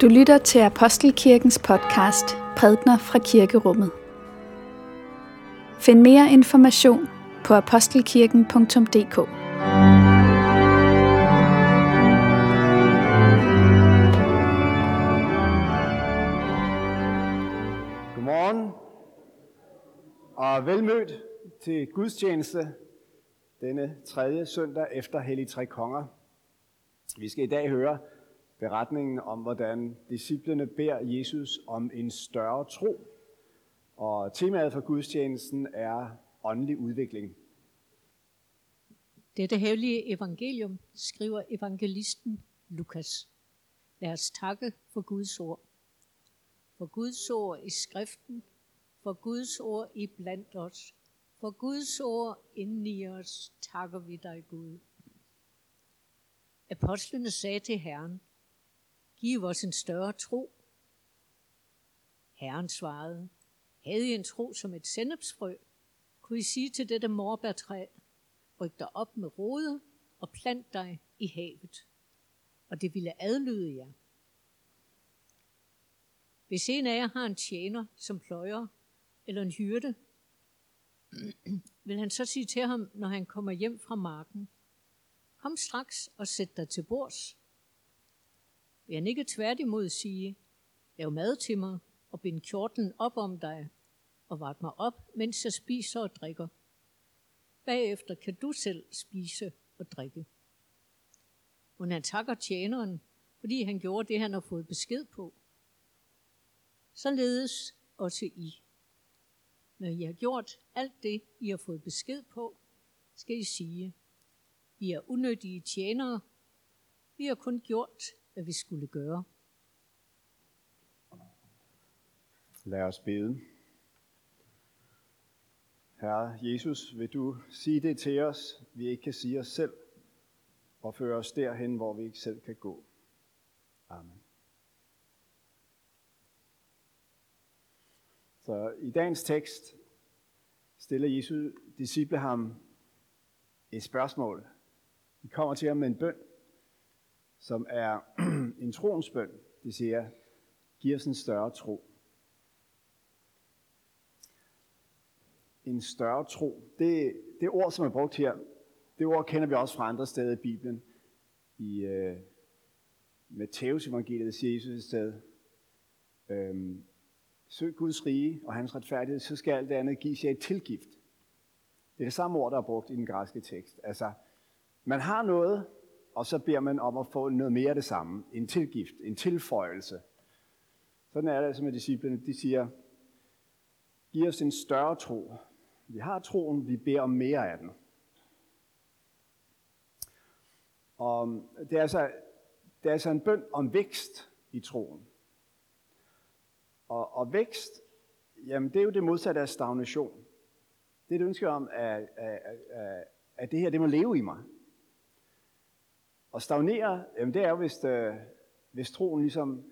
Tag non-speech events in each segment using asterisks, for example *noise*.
Du lytter til Apostelkirkens podcast Prædner fra Kirkerummet. Find mere information på apostelkirken.dk. Godmorgen og velmødt til gudstjeneste denne tredje søndag efter Hellig Tre Konger. Vi skal i dag høre beretningen om, hvordan disciplene beder Jesus om en større tro. Og temaet for gudstjenesten er åndelig udvikling. Dette hellige evangelium skriver evangelisten Lukas. Lad os takke for Guds ord. For Guds ord i skriften, for Guds ord i blandt os, for Guds ord inden i os, takker vi dig Gud. Apostlene sagde til Herren, giv os en større tro. Herren svarede, havde I en tro som et sennepsfrø, kunne I sige til dette morbærtræ, ryk dig op med rode og plant dig i havet, og det ville adlyde jer. Hvis en af jer har en tjener, som pløjer, eller en hyrde, *clears throat* vil han så sige til ham, når han kommer hjem fra marken, kom straks og sæt dig til bords. Vil han ikke tværtimod sige, lav mad til mig og bind kjorten op om dig og vart mig op, mens jeg spiser og drikker. Bagefter kan du selv spise og drikke. Men han takker tjeneren, fordi han gjorde det, han har fået besked på. Således også I. Når I har gjort alt det, I har fået besked på, skal I sige, I er unødige tjenere. Vi har kun gjort, hvad vi skulle gøre. Lad os bede. Herre Jesus, vil du sige det til os, vi ikke kan sige os selv, og føre os derhen, hvor vi ikke selv kan gå. Amen. Så i dagens tekst stiller Jesus disciple ham et spørgsmål. De kommer til ham med en bøn, som er *clears throat* en troens bøn. De siger, giv os en større tro. En større tro. Det, det ord, som er brugt her, det ord kender vi også fra andre steder i Bibelen. I øh, Matteus evangeliet siger Jesus et sted, øh, søg Guds rige og hans retfærdighed, så skal alt det andet gives jer et tilgift. Det er det samme ord, der er brugt i den græske tekst. Altså, man har noget, og så beder man om at få noget mere af det samme. En tilgift, en tilføjelse. Sådan er det altså med disciplene. De siger, giv os en større tro. Vi har troen, vi beder om mere af den. Og det er altså, det er altså en bøn om vækst i troen. Og, og vækst, jamen det er jo det modsatte af stagnation. Det er et ønske om, at, at, at, at det her, det må leve i mig. Og stagnere, jamen det er jo, hvis, øh, hvis troen ligesom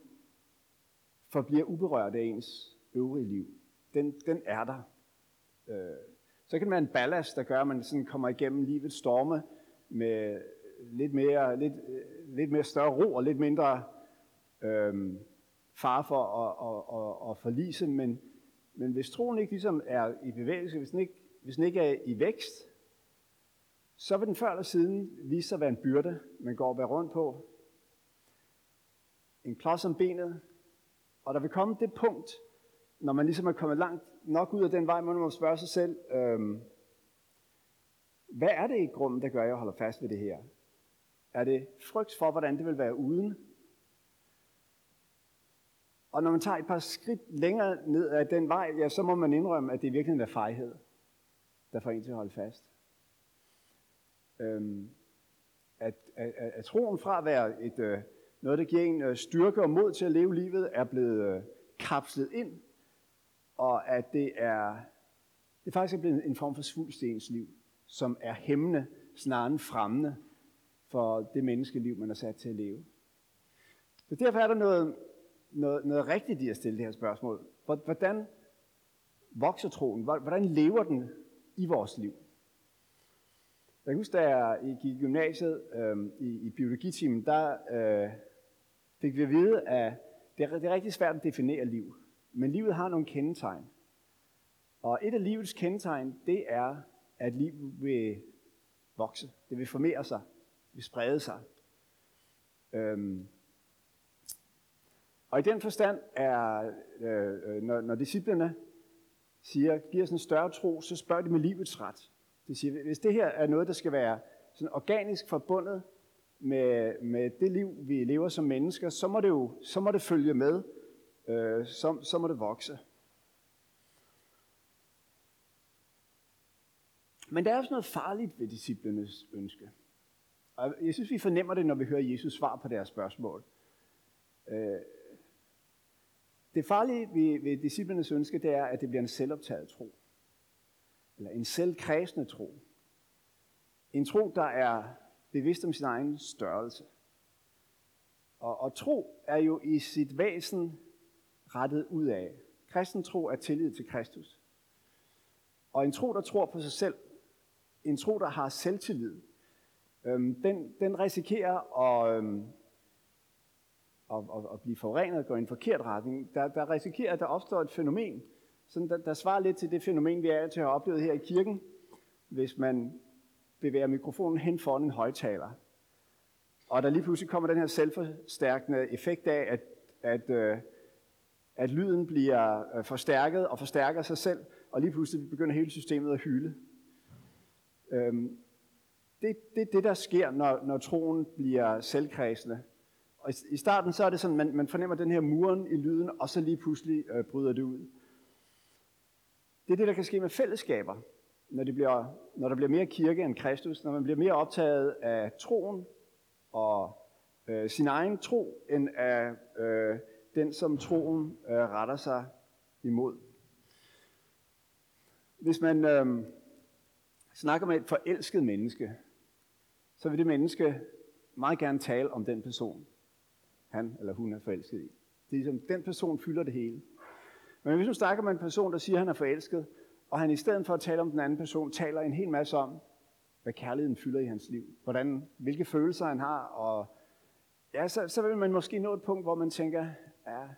forbliver uberørt af ens øvrige liv. Den, den er der. Øh, så kan det være en ballast, der gør, at man sådan kommer igennem livets storme med lidt mere, lidt, øh, lidt mere større ro og lidt mindre øh, far for at, at, at, at forlise. Men, men hvis troen ikke ligesom er i bevægelse, hvis den ikke, hvis den ikke er i vækst, så vil den før eller siden vise sig at være en byrde, man går og bærer rundt på. En klods om benet. Og der vil komme det punkt, når man ligesom er kommet langt nok ud af den vej, man må spørge sig selv, øhm, hvad er det i grunden, der gør, at jeg holder fast ved det her? Er det frygt for, hvordan det vil være uden? Og når man tager et par skridt længere ned ad den vej, ja, så må man indrømme, at det i virkeligheden er fejhed, der får en til at holde fast øhm, at, at, at, at troen fra at være et, øh, noget, der giver en øh, styrke og mod til at leve livet, er blevet øh, kapslet ind, og at det er, det faktisk er blevet en form for svulst i ens liv, som er hæmmende, snarere end fremmende for det menneskeliv, man er sat til at leve. Så derfor er der noget, noget, noget rigtigt i at stille det her spørgsmål. Hvordan vokser troen? Hvordan lever den i vores liv? Jeg husker, da jeg gik i gymnasiet øh, i, i biologitimen, der øh, fik vi at vide at det er, det er rigtig svært at definere liv. Men livet har nogle kendetegn. Og et af livets kendetegn, det er, at livet vil vokse. Det vil formere sig. Det vil sprede sig. Øhm. Og i den forstand er, øh, øh når, når disciplene siger, giver os en større tro, så spørger de med livets ret. Det siger, hvis det her er noget, der skal være sådan organisk forbundet med, med det liv, vi lever som mennesker, så må det jo så må det følge med, øh, så, så må det vokse. Men der er også noget farligt ved disciplenes ønske. Og jeg synes, vi fornemmer det, når vi hører Jesus svar på deres spørgsmål. Øh, det farlige ved, ved disciplenes ønske, det er, at det bliver en selvoptaget tro. Eller en selvkredsende tro. En tro, der er bevidst om sin egen størrelse. Og, og tro er jo i sit væsen rettet ud af. Kristen tro er tillid til Kristus. Og en tro, der tror på sig selv, en tro, der har selvtillid, øhm, den, den risikerer at, øhm, at, at, at blive forurenet og gå i en forkert retning. Der, der risikerer, at der opstår et fænomen, sådan der, der svarer lidt til det fænomen, vi altid har oplevet her i kirken, hvis man bevæger mikrofonen hen foran en højtaler. Og der lige pludselig kommer den her selvforstærkende effekt af, at, at, øh, at lyden bliver øh, forstærket og forstærker sig selv, og lige pludselig begynder hele systemet at hyle. Øhm, det er det, det, der sker, når, når troen bliver selvkredsende. Og i, i starten så er det sådan, man, man fornemmer den her muren i lyden, og så lige pludselig øh, bryder det ud. Det er det, der kan ske med fællesskaber, når, det bliver, når der bliver mere kirke end Kristus, når man bliver mere optaget af troen og øh, sin egen tro, end af øh, den, som troen øh, retter sig imod. Hvis man øh, snakker med et forelsket menneske, så vil det menneske meget gerne tale om den person, han eller hun er forelsket i. Det er ligesom, den person fylder det hele. Men hvis du snakker med en person, der siger, at han er forelsket, og han i stedet for at tale om den anden person, taler en hel masse om, hvad kærligheden fylder i hans liv, hvordan, hvilke følelser han har, og ja, så, så vil man måske nå et punkt, hvor man tænker, ja,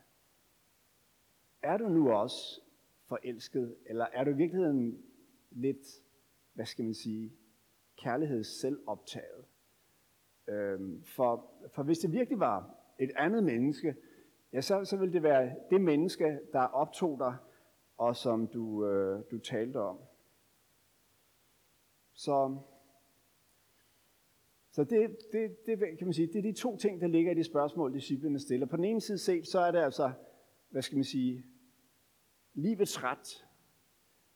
er du nu også forelsket, eller er du i virkeligheden lidt, hvad skal man sige, kærligheds selvoptaget? Øhm, for, for hvis det virkelig var et andet menneske, ja, så, så vil det være det menneske, der optog dig, og som du, øh, du talte om. Så, så det, det, det, kan man sige, det er de to ting, der ligger i det spørgsmål, disciplene stiller. På den ene side set, så er det altså, hvad skal man sige, livets ret.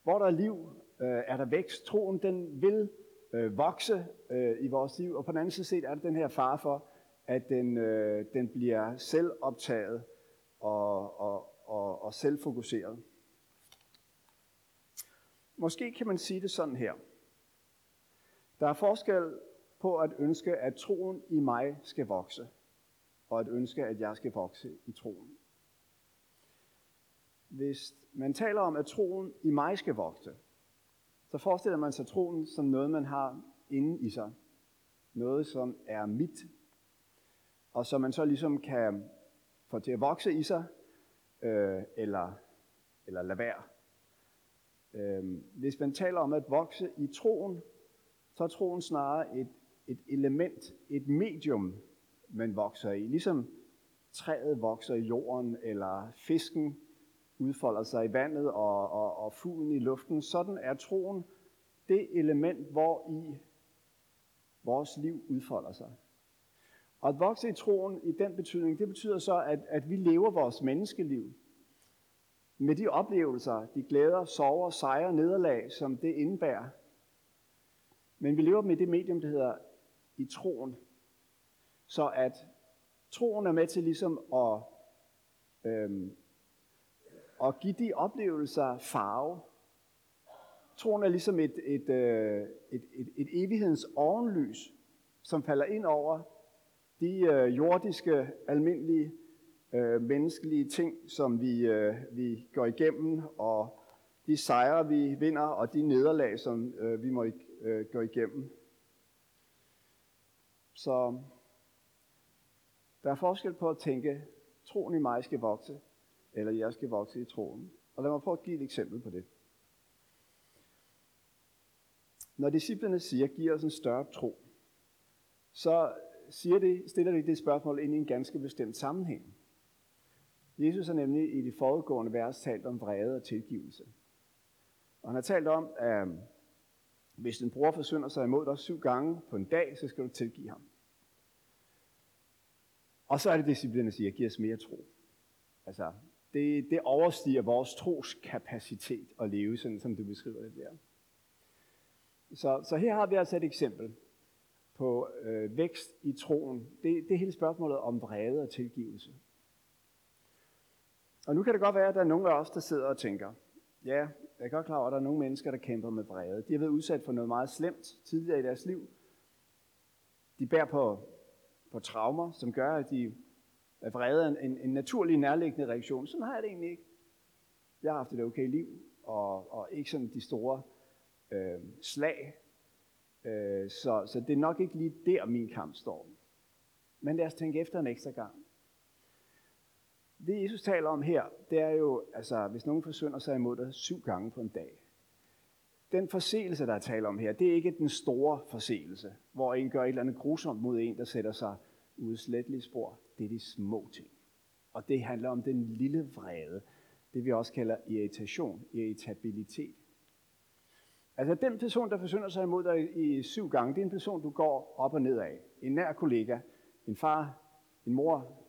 Hvor der er liv, øh, er der vækst. Troen, den vil øh, vokse øh, i vores liv. Og på den anden side set er det den her fare for, at den, øh, den bliver selvoptaget og, og, og, og selvfokuseret. Måske kan man sige det sådan her. Der er forskel på at ønske, at troen i mig skal vokse, og at ønske, at jeg skal vokse i troen. Hvis man taler om, at troen i mig skal vokse, så forestiller man sig troen som noget, man har inde i sig. Noget, som er mit. Og som man så ligesom kan få til at vokse i sig, øh, eller, eller lade være. Øh, hvis man taler om at vokse i troen, så er troen snarere et, et element, et medium, man vokser i. Ligesom træet vokser i jorden, eller fisken udfolder sig i vandet, og, og, og fuglen i luften. Sådan er troen det element, hvor i vores liv udfolder sig. Og at vokse i troen i den betydning, det betyder så, at, at vi lever vores menneskeliv med de oplevelser, de glæder, sorger, sejre, nederlag, som det indebærer. Men vi lever med det medium, der hedder i troen. Så at troen er med til ligesom at, øhm, at give de oplevelser farve. Troen er ligesom et, et, øh, et, et, et evighedens ovenlys, som falder ind over de øh, jordiske, almindelige øh, menneskelige ting, som vi, øh, vi går igennem, og de sejre, vi vinder, og de nederlag, som øh, vi må øh, gå igennem. Så der er forskel på at tænke troen i mig skal vokse, eller jeg skal vokse i troen. Og lad mig prøve at give et eksempel på det. Når disciplene siger, giv os en større tro, så siger det, stiller de det spørgsmål ind i en ganske bestemt sammenhæng. Jesus har nemlig i de foregående vers talt om vrede og tilgivelse. Og han har talt om, at øh, hvis en bror forsynder sig imod dig syv gange på en dag, så skal du tilgive ham. Og så er det disciplinen, siger, giv os mere tro. Altså, det, det overstiger vores troskapacitet at leve, sådan som du beskriver det der. Så, så her har vi altså et eksempel på øh, vækst i troen. Det, det er hele spørgsmålet om vrede og tilgivelse. Og nu kan det godt være, at der er nogle af os, der sidder og tænker, ja, jeg er godt klar over, at der er nogle mennesker, der kæmper med vrede. De har været udsat for noget meget slemt tidligere i deres liv. De bærer på, på traumer, som gør, at de er vrede en, en naturlig nærliggende reaktion. Sådan har jeg det egentlig ikke. Jeg har haft et okay liv, og, og ikke sådan de store øh, slag. Øh, så, så det er nok ikke lige der, min kamp står. Men lad os tænke efter en ekstra gang. Det Jesus taler om her, det er jo, altså hvis nogen forsynder sig imod dig syv gange på en dag. Den forseelse, der er tale om her, det er ikke den store forseelse, hvor en gør et eller andet grusomt mod en, der sætter sig udslettelige spor. Det er de små ting. Og det handler om den lille vrede, det vi også kalder irritation, irritabilitet. Altså den person, der forsynder sig imod dig i syv gange, det er en person, du går op og ned af. En nær kollega, en far, en mor,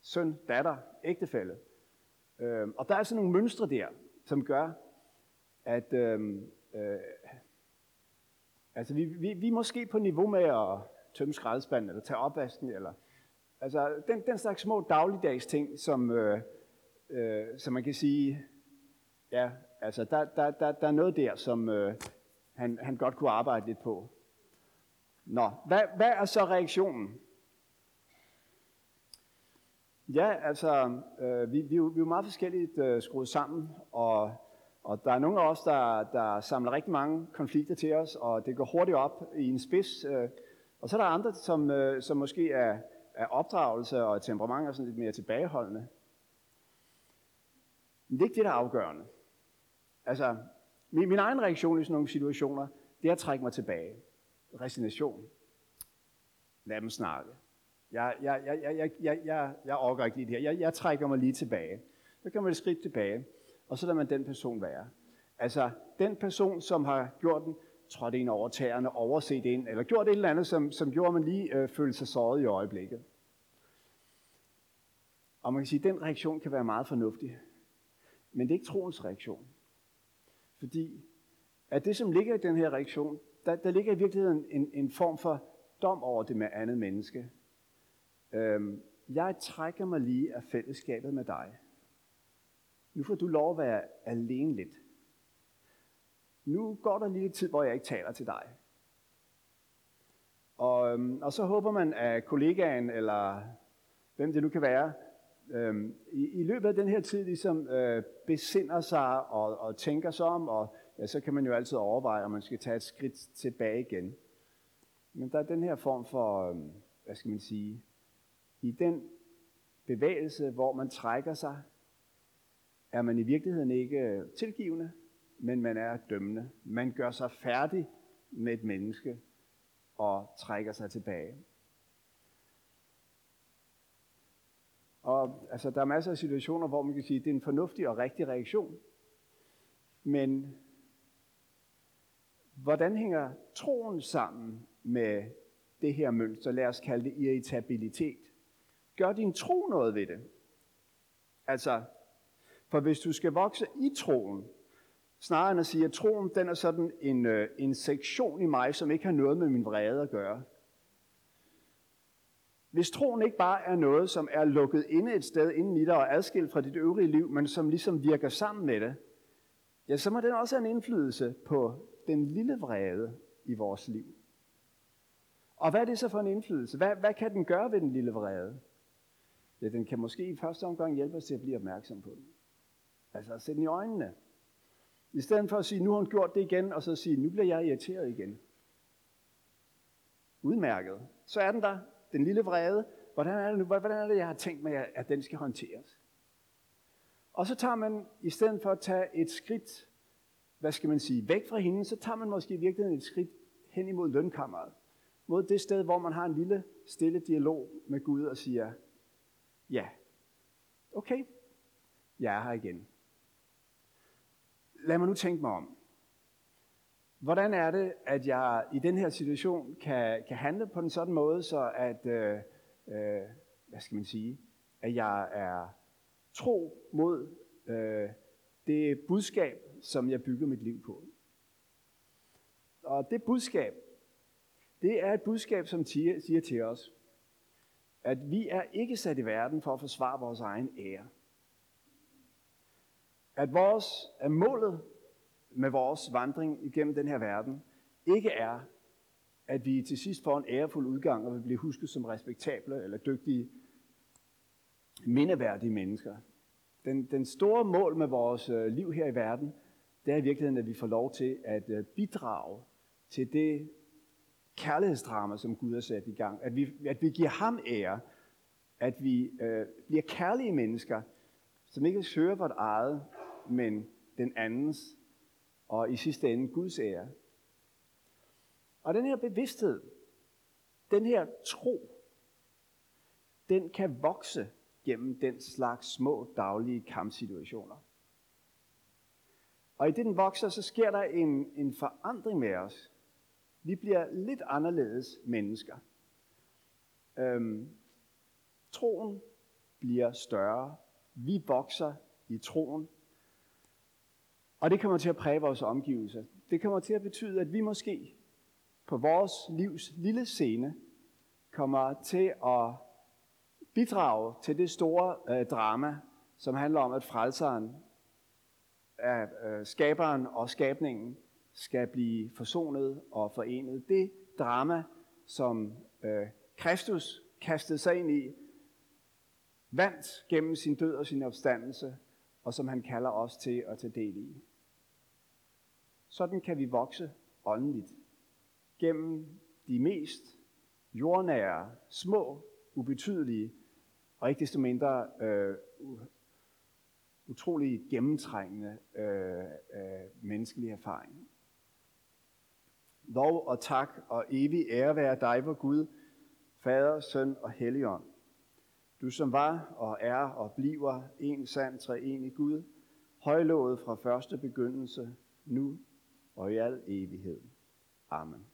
søn, datter, ægtefælle. Øhm, og der er sådan nogle mønstre der, som gør, at øhm, øh, altså vi, vi, vi er måske på niveau med at tømme skraldespanden, eller tage opvasken, eller altså den, den slags små dagligdags ting, som, øh, øh, som man kan sige, ja, altså der, der, der, der er noget der, som øh, han, han godt kunne arbejde lidt på. Nå, hvad, hvad er så reaktionen? Ja, altså, øh, vi, vi, vi er jo meget forskelligt øh, skruet sammen, og, og der er nogle af os, der, der samler rigtig mange konflikter til os, og det går hurtigt op i en spids. Øh, og så er der andre, som, øh, som måske er, er opdragelse og temperament og sådan lidt mere tilbageholdende. Men det er ikke det, der er afgørende. Altså, min, min egen reaktion i sådan nogle situationer, det er at trække mig tilbage. Resignation. Lad dem snakke. Jeg, jeg, jeg, jeg, jeg, jeg, jeg, jeg orker ikke lige det her. Jeg, jeg trækker mig lige tilbage. Så kan man et skridt tilbage, og så lader man den person være. Altså, den person, som har gjort den, trådt ind over tæerne, overset ind, eller gjort et eller andet, som, som gjorde, at man lige øh, følte sig såret i øjeblikket. Og man kan sige, at den reaktion kan være meget fornuftig. Men det er ikke troens reaktion. Fordi at det, som ligger i den her reaktion, der, der ligger i virkeligheden en, en form for dom over det med andet menneske. Øhm, jeg trækker mig lige af fællesskabet med dig. Nu får du lov at være alene lidt. Nu går der lige tid, hvor jeg ikke taler til dig. Og, øhm, og så håber man, at kollegaen, eller hvem det nu kan være, øh, i, i løbet af den her tid ligesom øh, besinder sig og, og tænker sig om, og ja, så kan man jo altid overveje, om man skal tage et skridt tilbage igen. Men der er den her form for, øh, hvad skal man sige, i den bevægelse, hvor man trækker sig, er man i virkeligheden ikke øh, tilgivende, men man er dømmende. Man gør sig færdig med et menneske og trækker sig tilbage. Og altså, der er masser af situationer, hvor man kan sige, at det er en fornuftig og rigtig reaktion. Men hvordan hænger troen sammen med det her mønster? Lad os kalde det irritabilitet. Gør din tro noget ved det? Altså, for hvis du skal vokse i troen, snarere end at sige, at troen den er sådan en, øh, en sektion i mig, som ikke har noget med min vrede at gøre, hvis troen ikke bare er noget, som er lukket inde et sted inden i dig og adskilt fra dit øvrige liv, men som ligesom virker sammen med det, ja, så må den også have en indflydelse på den lille vrede i vores liv. Og hvad er det så for en indflydelse? Hvad, hvad kan den gøre ved den lille vrede? Ja, den kan måske i første omgang hjælpe os til at blive opmærksom på den. Altså at se den i øjnene. I stedet for at sige, nu har hun gjort det igen, og så sige, nu bliver jeg irriteret igen. Udmærket. Så er den der den lille vrede, hvordan er det nu, hvordan er det, jeg har tænkt mig, at den skal håndteres? Og så tager man, i stedet for at tage et skridt, hvad skal man sige, væk fra hende, så tager man måske i virkeligheden et skridt hen imod lønkammeret. Mod det sted, hvor man har en lille, stille dialog med Gud og siger, ja, okay, jeg er her igen. Lad mig nu tænke mig om. Hvordan er det, at jeg i den her situation kan, kan handle på en sådan måde, så at, øh, øh, hvad skal man sige, at jeg er tro mod øh, det budskab, som jeg bygger mit liv på. Og det budskab, det er et budskab, som siger til os, at vi er ikke sat i verden for at forsvare vores egen ære. At, vores, at målet med vores vandring igennem den her verden ikke er, at vi til sidst får en ærefuld udgang og vil blive husket som respektable eller dygtige, mindeværdige mennesker. Den, den store mål med vores øh, liv her i verden, det er i virkeligheden, at vi får lov til at øh, bidrage til det kærlighedsdrama, som Gud har sat i gang. At vi, at vi giver ham ære. At vi øh, bliver kærlige mennesker, som ikke søger vort eget, men den andens, og i sidste ende Guds ære. Og den her bevidsthed, den her tro, den kan vokse gennem den slags små daglige kampsituationer. Og i det den vokser, så sker der en, en forandring med os. Vi bliver lidt anderledes mennesker. Øhm, troen bliver større. Vi vokser i troen. Og det kommer til at præge vores omgivelser. Det kommer til at betyde, at vi måske på vores livs lille scene kommer til at bidrage til det store øh, drama, som handler om, at frelseren, øh, skaberen og skabningen, skal blive forsonet og forenet. Det drama, som øh, Kristus kastede sig ind i, vandt gennem sin død og sin opstandelse, og som han kalder os til at tage del i. Sådan kan vi vokse åndeligt gennem de mest jordnære, små, ubetydelige og ikke desto mindre øh, utrolig gennemtrængende øh, øh, menneskelige erfaringer. Lov og tak og evig ære være dig, vor Gud, Fader, Søn og Helligånd. Du som var og er og bliver en sand treenig Gud, højlået fra første begyndelse, nu og i al evighed. Amen.